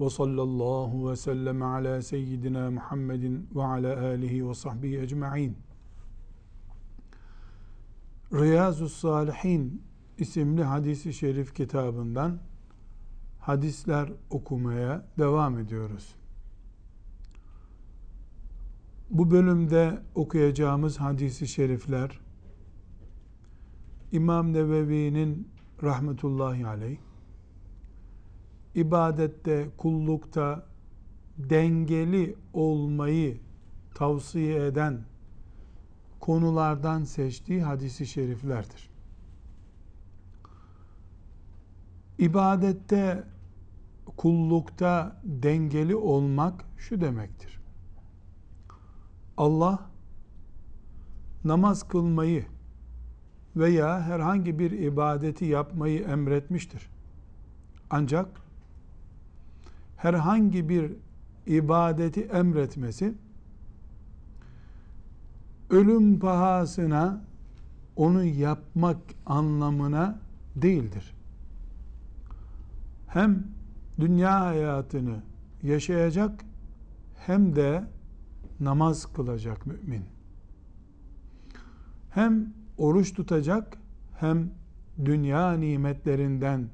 Ve sallallahu ve sellem ala seyyidina Muhammedin ve ala alihi ve sahbihi ecma'in. Riyazu Salihin isimli hadisi şerif kitabından hadisler okumaya devam ediyoruz. Bu bölümde okuyacağımız hadisi şerifler İmam Nevevi'nin rahmetullahi aleyh ibadette, kullukta dengeli olmayı tavsiye eden konulardan seçtiği hadisi şeriflerdir. İbadette, kullukta dengeli olmak şu demektir. Allah namaz kılmayı veya herhangi bir ibadeti yapmayı emretmiştir. Ancak herhangi bir ibadeti emretmesi ölüm pahasına onu yapmak anlamına değildir. Hem dünya hayatını yaşayacak hem de namaz kılacak mümin. Hem oruç tutacak hem dünya nimetlerinden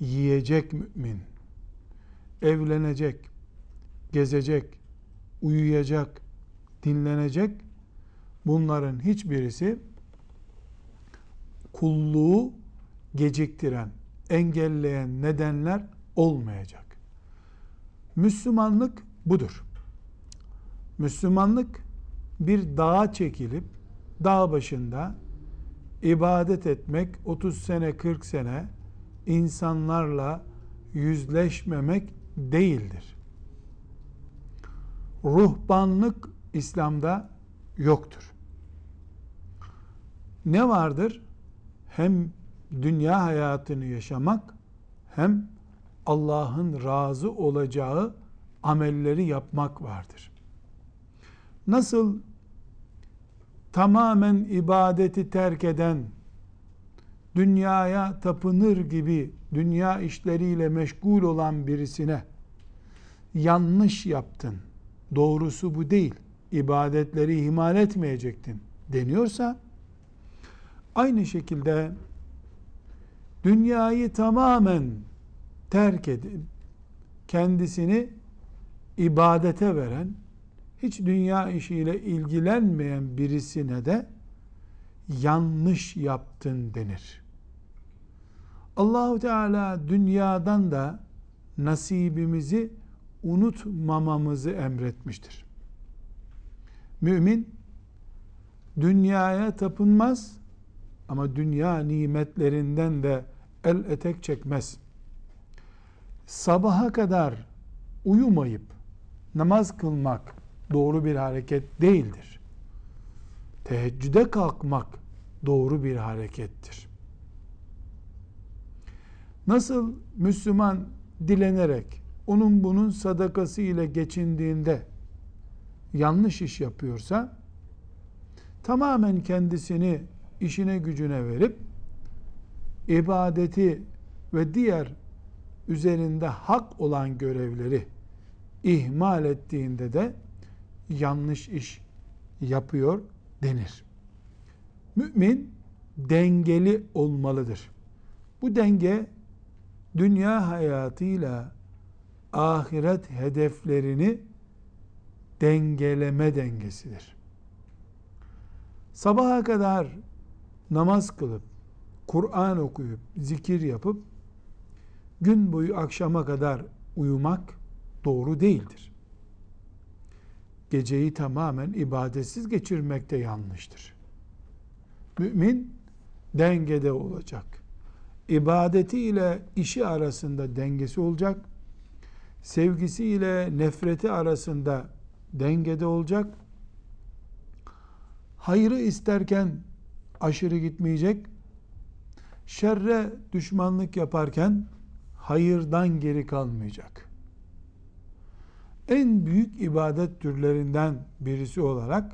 yiyecek mümin. Evlenecek, gezecek, uyuyacak, dinlenecek. Bunların hiçbirisi kulluğu geciktiren, engelleyen nedenler olmayacak. Müslümanlık budur. Müslümanlık bir dağa çekilip dağ başında ibadet etmek 30 sene 40 sene insanlarla yüzleşmemek değildir. Ruhbanlık İslam'da yoktur. Ne vardır? Hem dünya hayatını yaşamak hem Allah'ın razı olacağı amelleri yapmak vardır. Nasıl tamamen ibadeti terk eden, dünyaya tapınır gibi dünya işleriyle meşgul olan birisine yanlış yaptın, doğrusu bu değil, ibadetleri ihmal etmeyecektin deniyorsa, aynı şekilde dünyayı tamamen terk edip kendisini ibadete veren hiç dünya işiyle ilgilenmeyen birisine de yanlış yaptın denir. Allahu Teala dünyadan da nasibimizi unutmamamızı emretmiştir. Mümin dünyaya tapınmaz ama dünya nimetlerinden de el etek çekmez. Sabaha kadar uyumayıp namaz kılmak doğru bir hareket değildir. Teheccüde kalkmak doğru bir harekettir. Nasıl Müslüman dilenerek onun bunun sadakası ile geçindiğinde yanlış iş yapıyorsa tamamen kendisini işine gücüne verip ibadeti ve diğer üzerinde hak olan görevleri ihmal ettiğinde de yanlış iş yapıyor denir. Mümin dengeli olmalıdır. Bu denge dünya hayatıyla ahiret hedeflerini dengeleme dengesidir. Sabaha kadar namaz kılıp, Kur'an okuyup, zikir yapıp, gün boyu akşama kadar uyumak doğru değildir geceyi tamamen ibadetsiz geçirmek de yanlıştır. Mümin dengede olacak. İbadeti ile işi arasında dengesi olacak. sevgisi ile nefreti arasında dengede olacak. Hayrı isterken aşırı gitmeyecek. Şerre düşmanlık yaparken hayırdan geri kalmayacak. En büyük ibadet türlerinden birisi olarak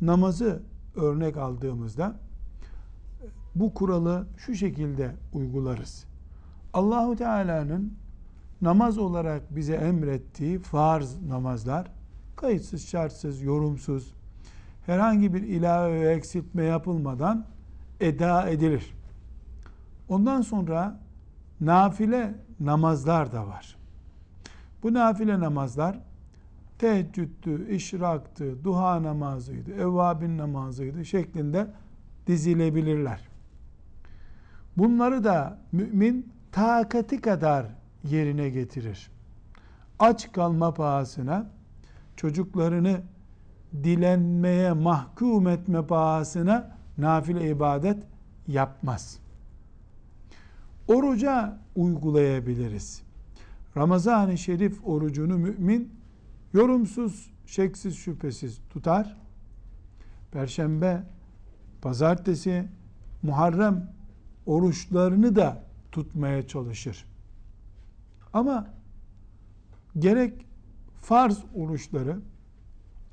namazı örnek aldığımızda bu kuralı şu şekilde uygularız. Allahu Teala'nın namaz olarak bize emrettiği farz namazlar kayıtsız, şartsız, yorumsuz herhangi bir ilave ve eksiltme yapılmadan eda edilir. Ondan sonra nafile namazlar da var. Bu nafile namazlar teheccüdtü, işraktı, duha namazıydı, evvabin namazıydı şeklinde dizilebilirler. Bunları da mümin takati kadar yerine getirir. Aç kalma pahasına çocuklarını dilenmeye mahkum etme pahasına nafile ibadet yapmaz. Oruca uygulayabiliriz. Ramazan-ı Şerif orucunu mümin yorumsuz, şeksiz, şüphesiz tutar. Perşembe, pazartesi, Muharrem oruçlarını da tutmaya çalışır. Ama gerek farz oruçları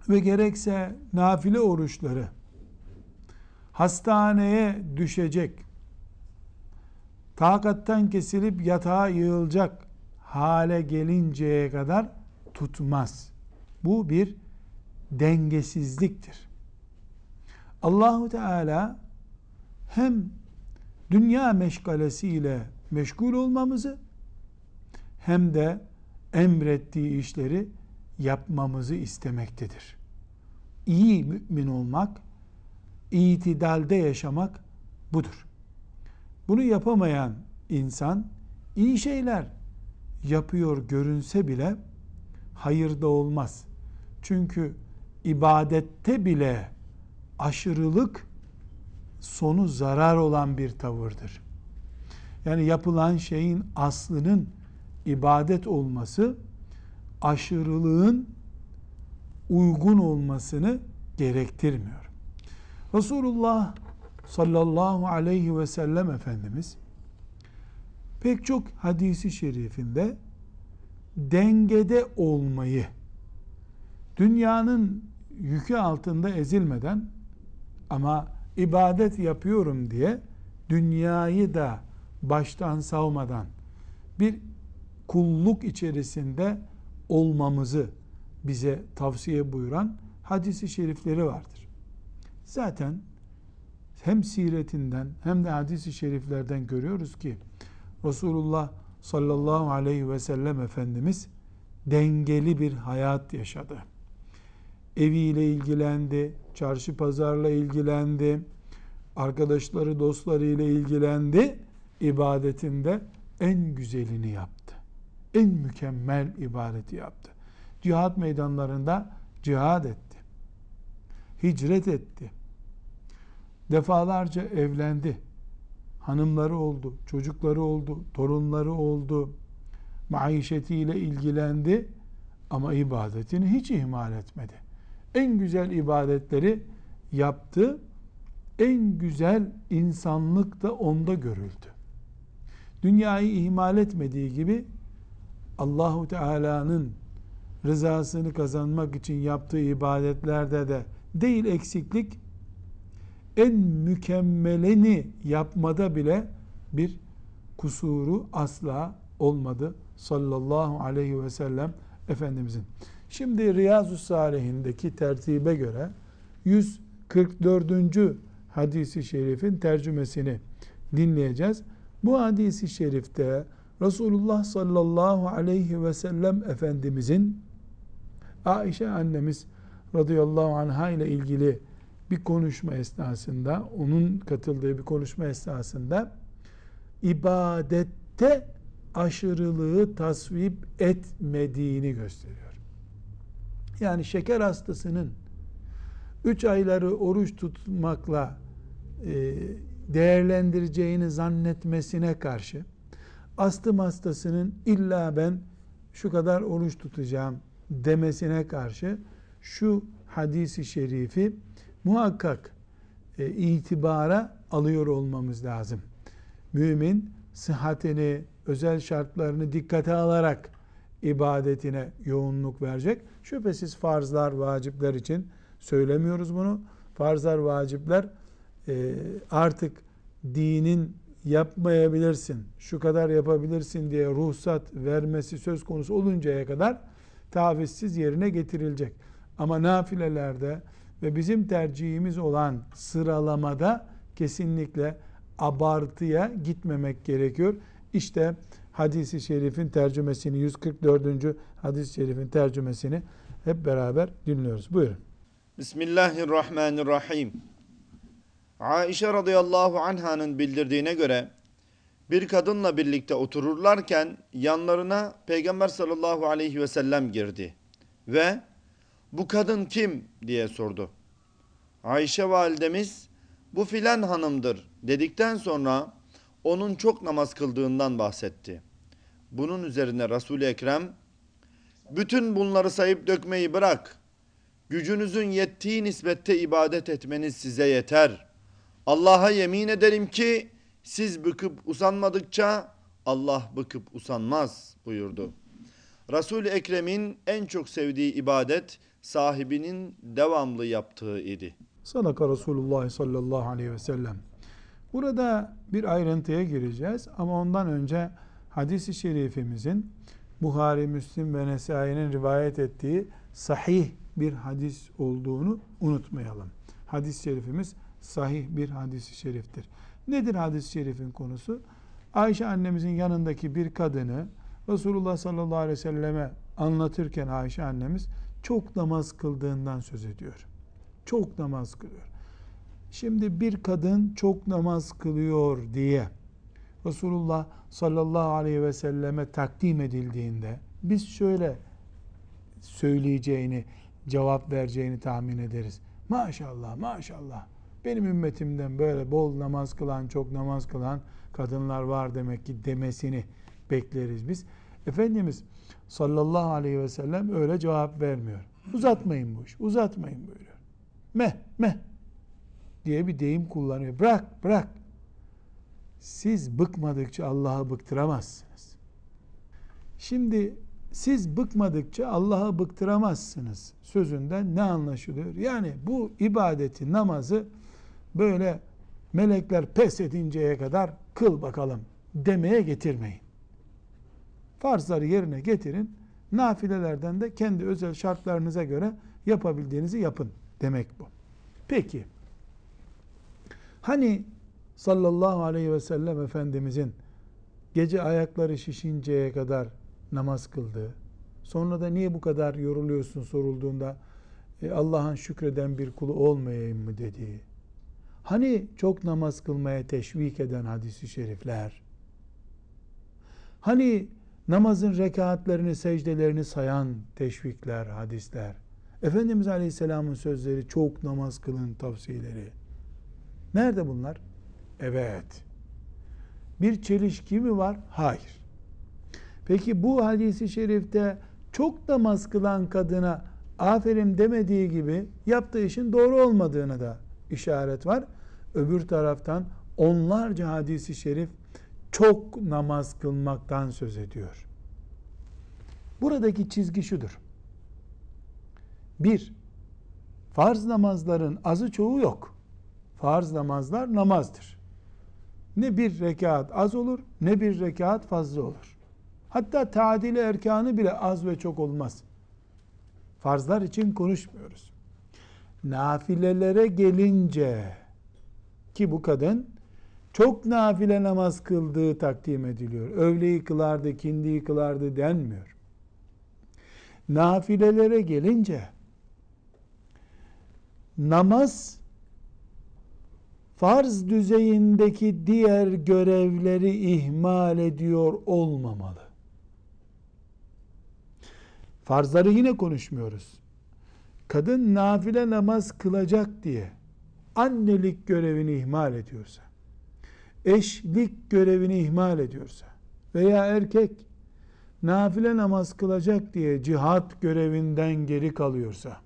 ve gerekse nafile oruçları hastaneye düşecek, takattan kesilip yatağa yığılacak hale gelinceye kadar tutmaz. Bu bir dengesizliktir. Allahu Teala hem dünya meşgalesiyle meşgul olmamızı hem de emrettiği işleri yapmamızı istemektedir. İyi mümin olmak, itidalde yaşamak budur. Bunu yapamayan insan iyi şeyler yapıyor görünse bile hayırda olmaz. Çünkü ibadette bile aşırılık sonu zarar olan bir tavırdır. Yani yapılan şeyin aslının ibadet olması aşırılığın uygun olmasını gerektirmiyor. Resulullah sallallahu aleyhi ve sellem Efendimiz pek çok hadisi şerifinde dengede olmayı dünyanın yükü altında ezilmeden ama ibadet yapıyorum diye dünyayı da baştan savmadan bir kulluk içerisinde olmamızı bize tavsiye buyuran hadisi şerifleri vardır. Zaten hem siretinden hem de hadisi şeriflerden görüyoruz ki Resulullah sallallahu aleyhi ve sellem Efendimiz dengeli bir hayat yaşadı. Eviyle ilgilendi, çarşı pazarla ilgilendi, arkadaşları, dostları ile ilgilendi, ibadetinde en güzelini yaptı. En mükemmel ibadeti yaptı. Cihat meydanlarında cihad etti. Hicret etti. Defalarca evlendi. Hanımları oldu, çocukları oldu, torunları oldu. Maişetiyle ilgilendi ama ibadetini hiç ihmal etmedi. En güzel ibadetleri yaptı. En güzel insanlık da onda görüldü. Dünyayı ihmal etmediği gibi Allahu Teala'nın rızasını kazanmak için yaptığı ibadetlerde de değil eksiklik en mükemmelini yapmada bile bir kusuru asla olmadı sallallahu aleyhi ve sellem Efendimizin. Şimdi Riyazu Salihindeki tertibe göre 144. hadisi şerifin tercümesini dinleyeceğiz. Bu hadisi şerifte Resulullah sallallahu aleyhi ve sellem Efendimizin Aişe annemiz radıyallahu anha ile ilgili bir konuşma esnasında, onun katıldığı bir konuşma esnasında ibadette aşırılığı tasvip etmediğini gösteriyor. Yani şeker hastasının üç ayları oruç tutmakla e, değerlendireceğini zannetmesine karşı astım hastasının illa ben şu kadar oruç tutacağım demesine karşı şu hadisi şerifi muhakkak e, itibara alıyor olmamız lazım. Mümin sıhhatini, özel şartlarını dikkate alarak ibadetine yoğunluk verecek. Şüphesiz farzlar, vacipler için söylemiyoruz bunu. Farzlar, vacipler e, artık dinin yapmayabilirsin, şu kadar yapabilirsin diye ruhsat vermesi söz konusu oluncaya kadar tavizsiz yerine getirilecek. Ama nafilelerde ve bizim tercihimiz olan sıralamada kesinlikle abartıya gitmemek gerekiyor. İşte hadisi şerifin tercümesini 144. hadis-i şerifin tercümesini hep beraber dinliyoruz. Buyurun. Bismillahirrahmanirrahim. Aişe radıyallahu anhanın bildirdiğine göre bir kadınla birlikte otururlarken yanlarına Peygamber sallallahu aleyhi ve sellem girdi ve bu kadın kim diye sordu. Ayşe validemiz bu filan hanımdır dedikten sonra onun çok namaz kıldığından bahsetti. Bunun üzerine Resul-i Ekrem bütün bunları sayıp dökmeyi bırak. Gücünüzün yettiği nispette ibadet etmeniz size yeter. Allah'a yemin ederim ki siz bıkıp usanmadıkça Allah bıkıp usanmaz buyurdu. Resul-i Ekrem'in en çok sevdiği ibadet sahibinin devamlı yaptığı idi. Sadaka Resulullah sallallahu aleyhi ve sellem. Burada bir ayrıntıya gireceğiz ama ondan önce hadisi şerifimizin Buhari, Müslim ve Nesai'nin rivayet ettiği sahih bir hadis olduğunu unutmayalım. Hadis-i şerifimiz sahih bir hadis-i şeriftir. Nedir hadis-i şerifin konusu? Ayşe annemizin yanındaki bir kadını Resulullah sallallahu aleyhi ve selleme anlatırken Ayşe annemiz çok namaz kıldığından söz ediyor. Çok namaz kılıyor. Şimdi bir kadın çok namaz kılıyor diye Resulullah sallallahu aleyhi ve selleme takdim edildiğinde biz şöyle söyleyeceğini, cevap vereceğini tahmin ederiz. Maşallah, maşallah. Benim ümmetimden böyle bol namaz kılan, çok namaz kılan kadınlar var demek ki demesini bekleriz biz. Efendimiz sallallahu aleyhi ve sellem öyle cevap vermiyor. Uzatmayın bu iş, uzatmayın buyuruyor. Meh, meh diye bir deyim kullanıyor. Bırak, bırak. Siz bıkmadıkça Allah'ı bıktıramazsınız. Şimdi siz bıkmadıkça Allah'ı bıktıramazsınız sözünden ne anlaşılıyor? Yani bu ibadeti, namazı böyle melekler pes edinceye kadar kıl bakalım demeye getirmeyin. Farzları yerine getirin. Nafilelerden de kendi özel şartlarınıza göre yapabildiğinizi yapın demek bu. Peki hani sallallahu aleyhi ve sellem Efendimizin gece ayakları şişinceye kadar namaz kıldığı, sonra da niye bu kadar yoruluyorsun sorulduğunda e, Allah'ın şükreden bir kulu olmayayım mı? dediği, hani çok namaz kılmaya teşvik eden hadisi şerifler, hani namazın rekatlerini, secdelerini sayan teşvikler, hadisler, Efendimiz Aleyhisselam'ın sözleri çok namaz kılın tavsiyeleri. Nerede bunlar? Evet. Bir çelişki mi var? Hayır. Peki bu hadisi şerifte çok namaz kılan kadına aferin demediği gibi yaptığı işin doğru olmadığını da işaret var. Öbür taraftan onlarca hadisi şerif çok namaz kılmaktan söz ediyor. Buradaki çizgi şudur. Bir, farz namazların azı çoğu yok. Farz namazlar namazdır. Ne bir rekat az olur, ne bir rekat fazla olur. Hatta tadili erkanı bile az ve çok olmaz. Farzlar için konuşmuyoruz. Nafilelere gelince ki bu kadın çok nafile namaz kıldığı takdim ediliyor. Övleyi kılardı, kindiyi kılardı denmiyor. Nafilelere gelince namaz farz düzeyindeki diğer görevleri ihmal ediyor olmamalı. Farzları yine konuşmuyoruz. Kadın nafile namaz kılacak diye annelik görevini ihmal ediyorsa, eşlik görevini ihmal ediyorsa veya erkek nafile namaz kılacak diye cihat görevinden geri kalıyorsa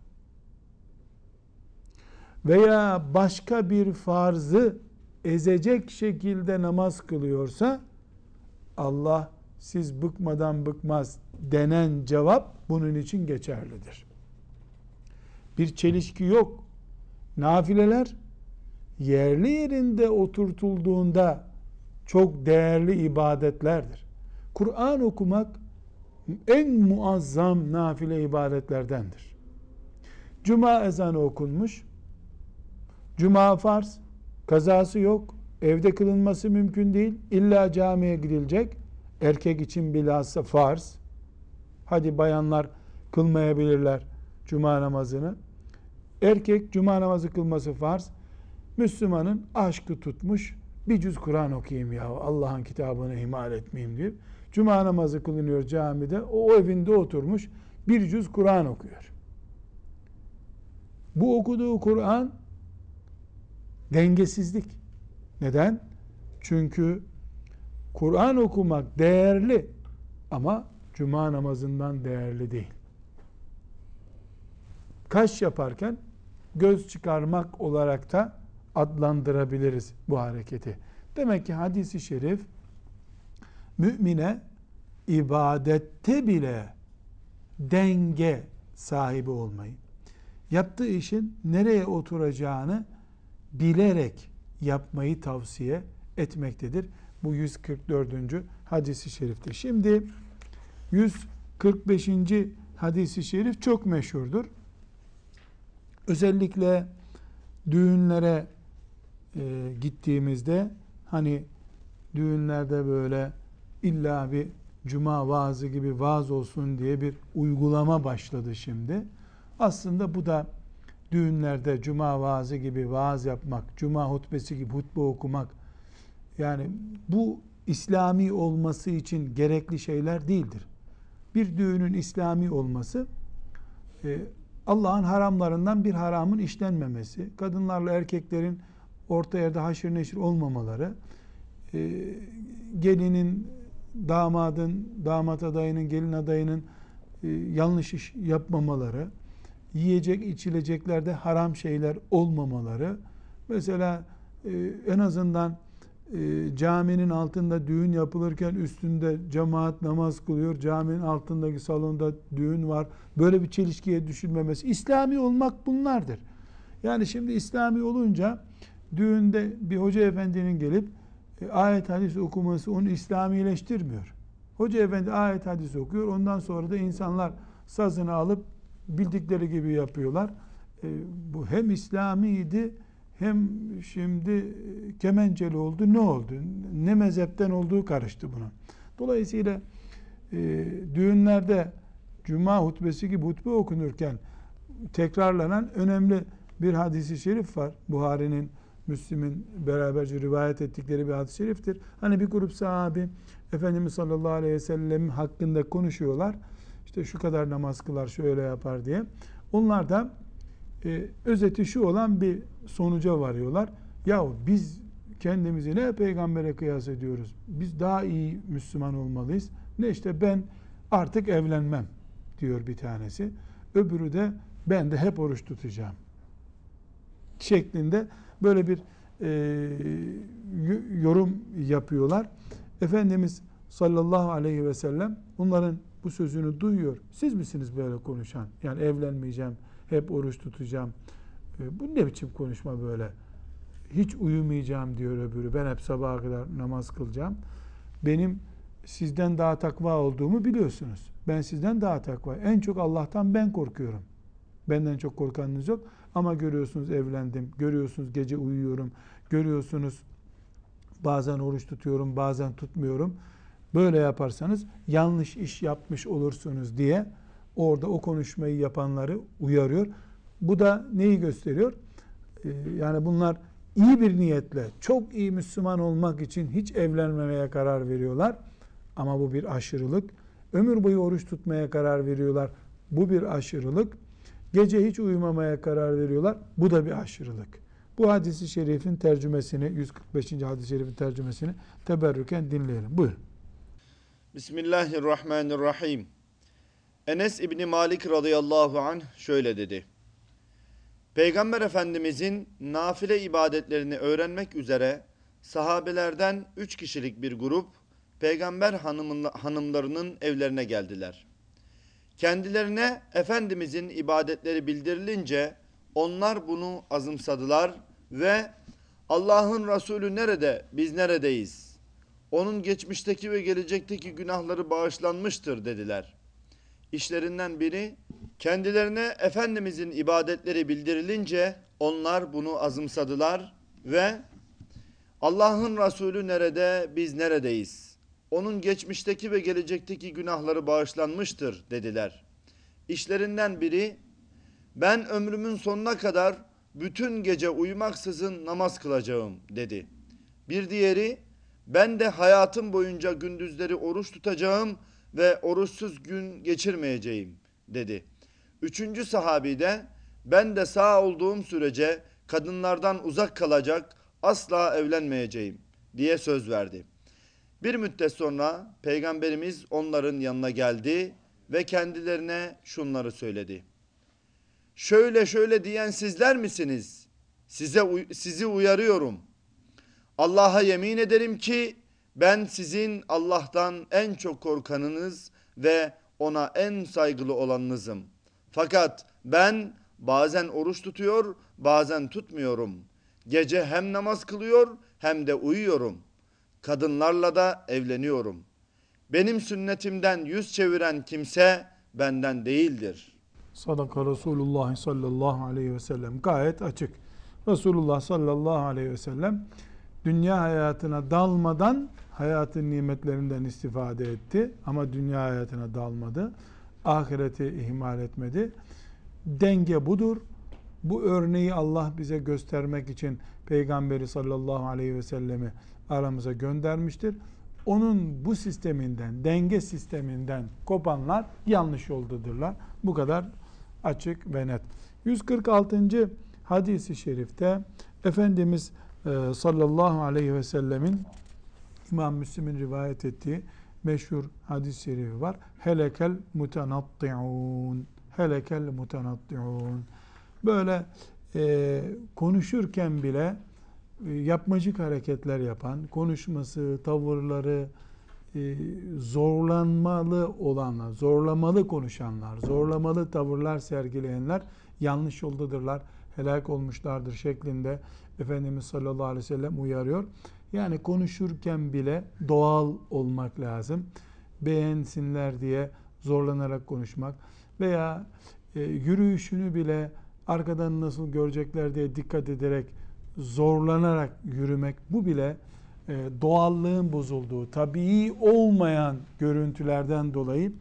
veya başka bir farzı ezecek şekilde namaz kılıyorsa Allah siz bıkmadan bıkmaz denen cevap bunun için geçerlidir. Bir çelişki yok. Nafileler yerli yerinde oturtulduğunda çok değerli ibadetlerdir. Kur'an okumak en muazzam nafile ibadetlerdendir. Cuma ezanı okunmuş. Cuma farz, kazası yok. Evde kılınması mümkün değil. İlla camiye gidilecek. Erkek için bilhassa farz. Hadi bayanlar kılmayabilirler cuma namazını. Erkek cuma namazı kılması farz. Müslümanın aşkı tutmuş. Bir cüz Kur'an okuyayım ya Allah'ın kitabını ihmal etmeyeyim diye. Cuma namazı kılınıyor camide. O, o evinde oturmuş. Bir cüz Kur'an okuyor. Bu okuduğu Kur'an dengesizlik. Neden? Çünkü Kur'an okumak değerli ama cuma namazından değerli değil. Kaş yaparken göz çıkarmak olarak da adlandırabiliriz bu hareketi. Demek ki hadisi şerif mümine ibadette bile denge sahibi olmayı, yaptığı işin nereye oturacağını bilerek yapmayı tavsiye etmektedir. Bu 144. hadisi şeriftir. Şimdi 145. hadisi şerif çok meşhurdur. Özellikle düğünlere e, gittiğimizde hani düğünlerde böyle illa bir cuma vaazı gibi vaaz olsun diye bir uygulama başladı şimdi. Aslında bu da düğünlerde cuma vaazı gibi vaaz yapmak, cuma hutbesi gibi hutbe okumak yani bu İslami olması için gerekli şeyler değildir. Bir düğünün İslami olması e, Allah'ın haramlarından bir haramın işlenmemesi, kadınlarla erkeklerin orta yerde haşır neşir olmamaları, e, gelinin, damadın, damat adayının, gelin adayının e, yanlış iş yapmamaları, yiyecek içileceklerde haram şeyler olmamaları, mesela e, en azından e, caminin altında düğün yapılırken üstünde cemaat namaz kılıyor. Caminin altındaki salonda düğün var. Böyle bir çelişkiye düşülmemesi. İslami olmak bunlardır. Yani şimdi İslami olunca düğünde bir hoca efendinin gelip e, ayet hadis okuması onu İslamileştirmiyor. Hoca efendi ayet hadis okuyor. Ondan sonra da insanlar sazını alıp bildikleri gibi yapıyorlar. E, bu hem İslamiydi hem şimdi kemenceli oldu ne oldu? Ne mezhepten olduğu karıştı bunun. Dolayısıyla e, düğünlerde cuma hutbesi gibi hutbe okunurken tekrarlanan önemli bir hadisi şerif var. Buhari'nin, Müslim'in beraberce rivayet ettikleri bir hadis-i şeriftir. Hani bir grup sahabi Efendimiz sallallahu aleyhi ve sellem hakkında konuşuyorlar. İşte şu kadar namaz kılar, şöyle yapar diye. Onlar da e, özeti şu olan bir sonuca varıyorlar. Ya biz kendimizi ne peygambere kıyas ediyoruz? Biz daha iyi Müslüman olmalıyız. Ne işte ben artık evlenmem diyor bir tanesi. Öbürü de ben de hep oruç tutacağım. Şeklinde böyle bir e, yorum yapıyorlar. Efendimiz sallallahu aleyhi ve sellem onların bu sözünü duyuyor. Siz misiniz böyle konuşan? Yani evlenmeyeceğim, hep oruç tutacağım. E, bu ne biçim konuşma böyle? Hiç uyumayacağım diyor öbürü. Ben hep sabaha kadar namaz kılacağım. Benim sizden daha takva olduğumu biliyorsunuz. Ben sizden daha takva. En çok Allah'tan ben korkuyorum. Benden çok korkanınız yok. Ama görüyorsunuz evlendim. Görüyorsunuz gece uyuyorum. Görüyorsunuz bazen oruç tutuyorum, bazen tutmuyorum. Böyle yaparsanız yanlış iş yapmış olursunuz diye orada o konuşmayı yapanları uyarıyor. Bu da neyi gösteriyor? Ee, yani bunlar iyi bir niyetle, çok iyi Müslüman olmak için hiç evlenmemeye karar veriyorlar. Ama bu bir aşırılık. Ömür boyu oruç tutmaya karar veriyorlar. Bu bir aşırılık. Gece hiç uyumamaya karar veriyorlar. Bu da bir aşırılık. Bu hadisi şerifin tercümesini, 145. hadis-i şerifin tercümesini teberrüken dinleyelim. Buyurun. Bismillahirrahmanirrahim. Enes İbni Malik radıyallahu anh şöyle dedi. Peygamber Efendimizin nafile ibadetlerini öğrenmek üzere sahabelerden üç kişilik bir grup peygamber hanımın, hanımlarının evlerine geldiler. Kendilerine Efendimizin ibadetleri bildirilince onlar bunu azımsadılar ve Allah'ın Resulü nerede biz neredeyiz? Onun geçmişteki ve gelecekteki günahları bağışlanmıştır dediler. İşlerinden biri kendilerine Efendimizin ibadetleri bildirilince onlar bunu azımsadılar ve Allah'ın Resulü nerede biz neredeyiz? Onun geçmişteki ve gelecekteki günahları bağışlanmıştır dediler. İşlerinden biri ben ömrümün sonuna kadar bütün gece uyumaksızın namaz kılacağım dedi. Bir diğeri ben de hayatım boyunca gündüzleri oruç tutacağım ve oruçsuz gün geçirmeyeceğim dedi. Üçüncü sahabi de ben de sağ olduğum sürece kadınlardan uzak kalacak asla evlenmeyeceğim diye söz verdi. Bir müddet sonra peygamberimiz onların yanına geldi ve kendilerine şunları söyledi. Şöyle şöyle diyen sizler misiniz? Size sizi uyarıyorum. Allah'a yemin ederim ki ben sizin Allah'tan en çok korkanınız ve ona en saygılı olanınızım. Fakat ben bazen oruç tutuyor, bazen tutmuyorum. Gece hem namaz kılıyor hem de uyuyorum. Kadınlarla da evleniyorum. Benim sünnetimden yüz çeviren kimse benden değildir. Sadaka Resulullah sallallahu aleyhi ve sellem gayet açık. Resulullah sallallahu aleyhi ve sellem dünya hayatına dalmadan hayatın nimetlerinden istifade etti ama dünya hayatına dalmadı. Ahireti ihmal etmedi. Denge budur. Bu örneği Allah bize göstermek için Peygamberi sallallahu aleyhi ve sellemi aramıza göndermiştir. Onun bu sisteminden, denge sisteminden kopanlar yanlış yoldadırlar. Bu kadar açık ve net. 146. hadisi şerifte Efendimiz e, sallallahu aleyhi ve sellemin İmam Müslim'in rivayet ettiği meşhur hadis-i şerifi var. Helekel mutenatti'un. Helekel mutenatti'un. Böyle e, konuşurken bile e, yapmacık hareketler yapan, konuşması, tavırları e, zorlanmalı olanlar, zorlamalı konuşanlar, zorlamalı tavırlar sergileyenler yanlış yoldadırlar, helak olmuşlardır şeklinde Efendimiz sallallahu aleyhi ve sellem uyarıyor. Yani konuşurken bile doğal olmak lazım. Beğensinler diye zorlanarak konuşmak veya e, yürüyüşünü bile arkadan nasıl görecekler diye dikkat ederek zorlanarak yürümek bu bile e, doğallığın bozulduğu, tabii olmayan görüntülerden dolayı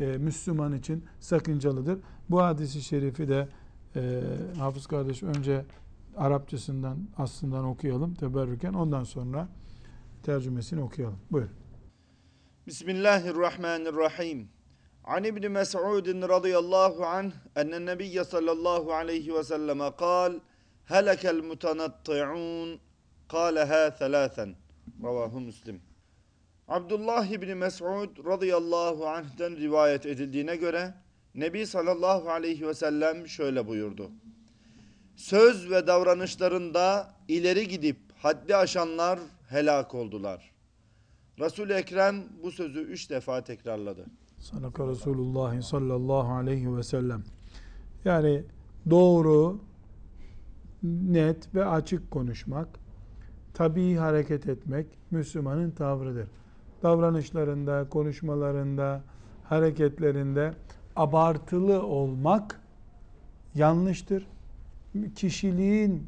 e, Müslüman için sakıncalıdır. Bu hadisi şerifi de e, Hafız kardeş önce Arapçasından, aslından okuyalım teberrüken. Ondan sonra tercümesini okuyalım. Buyur. Bismillahirrahmanirrahim. An İbn Mes'ud radıyallahu anh enne Nebiye sallallahu aleyhi ve selleme kal helekel mutanatti'un kaleha thalâthen. Ravahu Müslim. Abdullah İbni Mes'ud radıyallahu anh'den rivayet edildiğine göre Nebi sallallahu aleyhi ve sellem şöyle buyurdu söz ve davranışlarında ileri gidip haddi aşanlar helak oldular. Resul-i Ekrem bu sözü üç defa tekrarladı. Sadaka Resulullah sallallahu aleyhi ve sellem. Yani doğru, net ve açık konuşmak, tabii hareket etmek Müslümanın tavrıdır. Davranışlarında, konuşmalarında, hareketlerinde abartılı olmak yanlıştır kişiliğin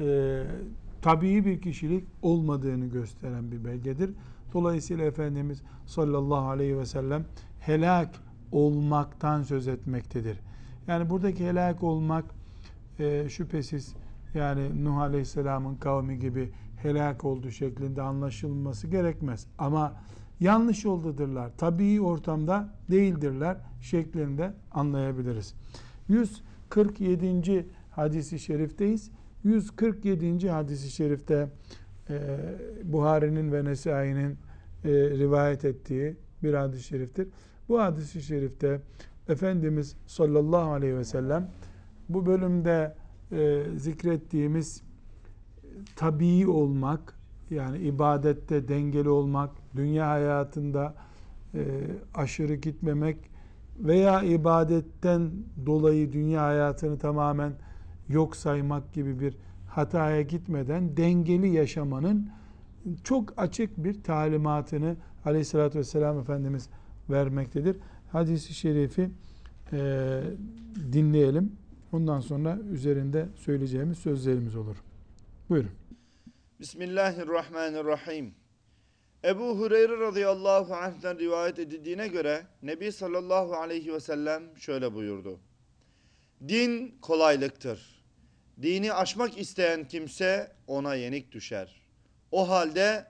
e, tabii bir kişilik olmadığını gösteren bir belgedir. Dolayısıyla Efendimiz sallallahu aleyhi ve sellem helak olmaktan söz etmektedir. Yani buradaki helak olmak e, şüphesiz yani Nuh Aleyhisselam'ın kavmi gibi helak oldu şeklinde anlaşılması gerekmez. Ama yanlış yoldadırlar, tabii ortamda değildirler şeklinde anlayabiliriz. 147 hadisi şerifteyiz. 147. hadisi şerifte e, Buhari'nin ve Nesai'nin e, rivayet ettiği bir hadis-i şeriftir. Bu hadis-i şerifte Efendimiz sallallahu aleyhi ve sellem bu bölümde e, zikrettiğimiz tabii olmak, yani ibadette dengeli olmak, dünya hayatında e, aşırı gitmemek veya ibadetten dolayı dünya hayatını tamamen yok saymak gibi bir hataya gitmeden dengeli yaşamanın çok açık bir talimatını aleyhissalatü vesselam Efendimiz vermektedir. Hadis-i şerifi e, dinleyelim. Ondan sonra üzerinde söyleyeceğimiz sözlerimiz olur. Buyurun. Bismillahirrahmanirrahim. Ebu Hureyre radıyallahu anh'den rivayet edildiğine göre Nebi sallallahu aleyhi ve sellem şöyle buyurdu. Din kolaylıktır. Dini aşmak isteyen kimse ona yenik düşer. O halde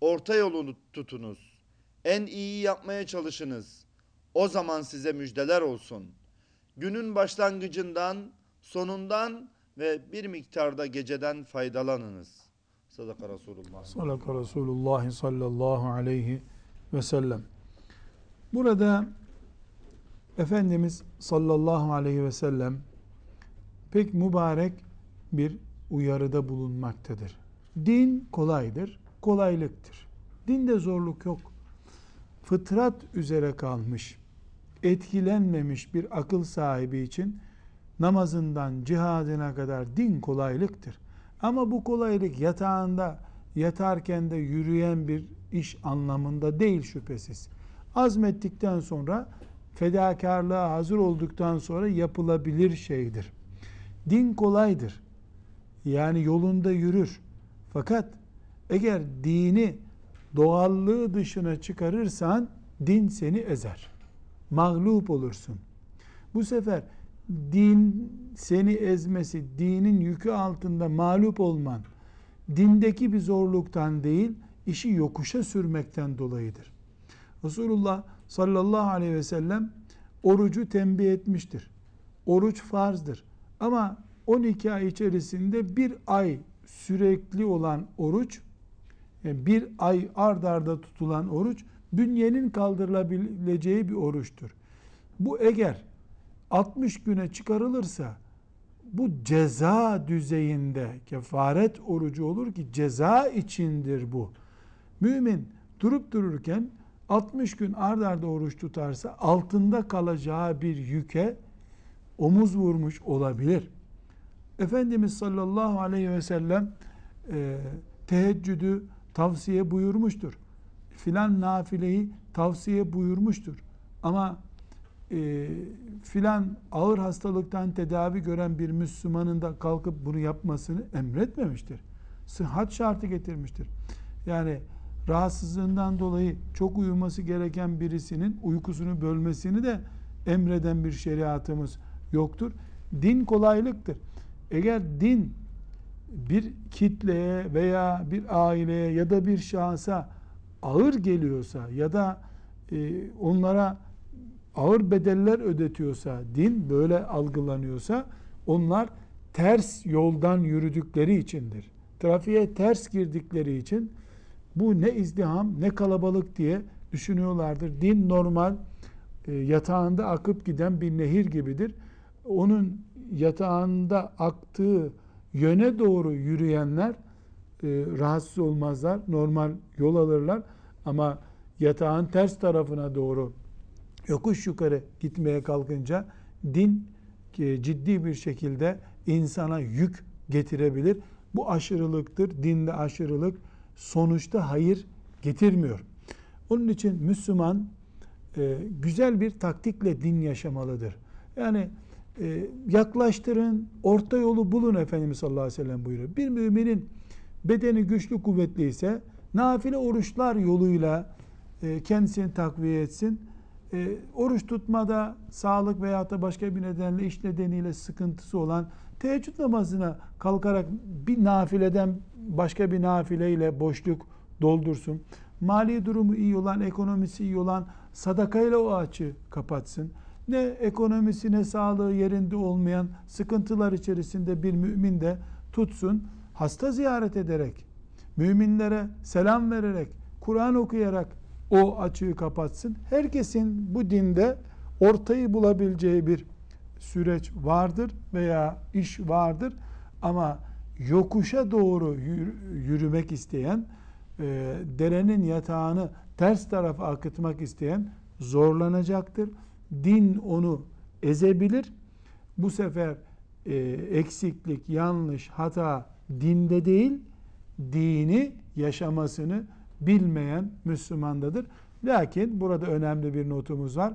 orta yolunu tutunuz. En iyi yapmaya çalışınız. O zaman size müjdeler olsun. Günün başlangıcından, sonundan ve bir miktarda geceden faydalanınız. Sadaka Resulullah. Sadaka Resulullah sallallahu aleyhi ve sellem. Burada Efendimiz sallallahu aleyhi ve sellem pek mübarek bir uyarıda bulunmaktadır. Din kolaydır, kolaylıktır. Dinde zorluk yok. Fıtrat üzere kalmış, etkilenmemiş bir akıl sahibi için namazından cihadına kadar din kolaylıktır. Ama bu kolaylık yatağında yatarken de yürüyen bir iş anlamında değil şüphesiz. Azmettikten sonra fedakarlığa hazır olduktan sonra yapılabilir şeydir. Din kolaydır. Yani yolunda yürür. Fakat eğer dini doğallığı dışına çıkarırsan din seni ezer. Mağlup olursun. Bu sefer din seni ezmesi, dinin yükü altında mağlup olman, dindeki bir zorluktan değil, işi yokuşa sürmekten dolayıdır. Resulullah sallallahu aleyhi ve sellem orucu tembih etmiştir. Oruç farzdır. Ama 12 ay içerisinde bir ay sürekli olan oruç, bir ay ard arda tutulan oruç, bünyenin kaldırılabileceği bir oruçtur. Bu eğer 60 güne çıkarılırsa bu ceza düzeyinde kefaret orucu olur ki ceza içindir bu. Mümin durup dururken 60 gün ard arda oruç tutarsa altında kalacağı bir yüke omuz vurmuş olabilir. Efendimiz sallallahu aleyhi ve sellem e, teheccüdü tavsiye buyurmuştur. Filan nafileyi tavsiye buyurmuştur. Ama e, filan ağır hastalıktan tedavi gören bir Müslümanın da kalkıp bunu yapmasını emretmemiştir. Sıhhat şartı getirmiştir. Yani rahatsızlığından dolayı çok uyuması gereken birisinin uykusunu bölmesini de emreden bir şeriatımız yoktur. Din kolaylıktır. Eğer din bir kitleye veya bir aileye ya da bir şahsa ağır geliyorsa ya da e, onlara ağır bedeller ödetiyorsa, din böyle algılanıyorsa onlar ters yoldan yürüdükleri içindir. Trafiğe ters girdikleri için bu ne izdiham ne kalabalık diye düşünüyorlardır. Din normal e, yatağında akıp giden bir nehir gibidir. Onun yatağında aktığı yöne doğru yürüyenler e, rahatsız olmazlar. Normal yol alırlar. Ama yatağın ters tarafına doğru yokuş yukarı gitmeye kalkınca din e, ciddi bir şekilde insana yük getirebilir. Bu aşırılıktır. Dinde aşırılık sonuçta hayır getirmiyor. Onun için Müslüman e, güzel bir taktikle din yaşamalıdır. Yani e, yaklaştırın, orta yolu bulun Efendimiz sallallahu aleyhi ve sellem buyuruyor. Bir müminin bedeni güçlü kuvvetli ise nafile oruçlar yoluyla kendisini takviye etsin e, oruç tutmada sağlık veya da başka bir nedenle iş nedeniyle sıkıntısı olan teheccüd namazına kalkarak bir nafileden başka bir nafileyle boşluk doldursun. Mali durumu iyi olan, ekonomisi iyi olan sadakayla o açı kapatsın. Ne ekonomisi ne sağlığı yerinde olmayan sıkıntılar içerisinde bir mümin de tutsun. Hasta ziyaret ederek, müminlere selam vererek, Kur'an okuyarak o açığı kapatsın. Herkesin bu dinde ortayı bulabileceği bir süreç vardır veya iş vardır ama yokuşa doğru yürümek isteyen, e, derenin yatağını ters tarafa akıtmak isteyen zorlanacaktır. Din onu ezebilir. Bu sefer e, eksiklik, yanlış, hata dinde değil, dini yaşamasını bilmeyen Müslümandadır. Lakin burada önemli bir notumuz var.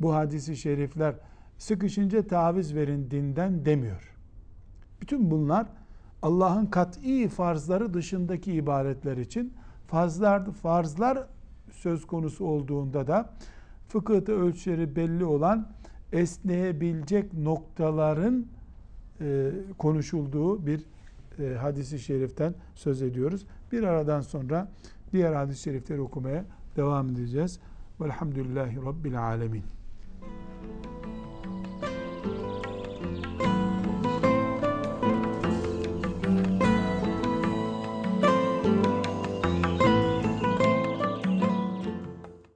Bu hadisi şerifler sıkışınca taviz verin dinden demiyor. Bütün bunlar Allah'ın kat'i farzları dışındaki ibaretler için farzlar, farzlar söz konusu olduğunda da fıkıhta ölçüleri belli olan esneyebilecek noktaların e, konuşulduğu bir e, hadisi şeriften söz ediyoruz. Bir aradan sonra diğer hadis-i şerifleri okumaya devam edeceğiz. Velhamdülillahi Rabbil Alemin.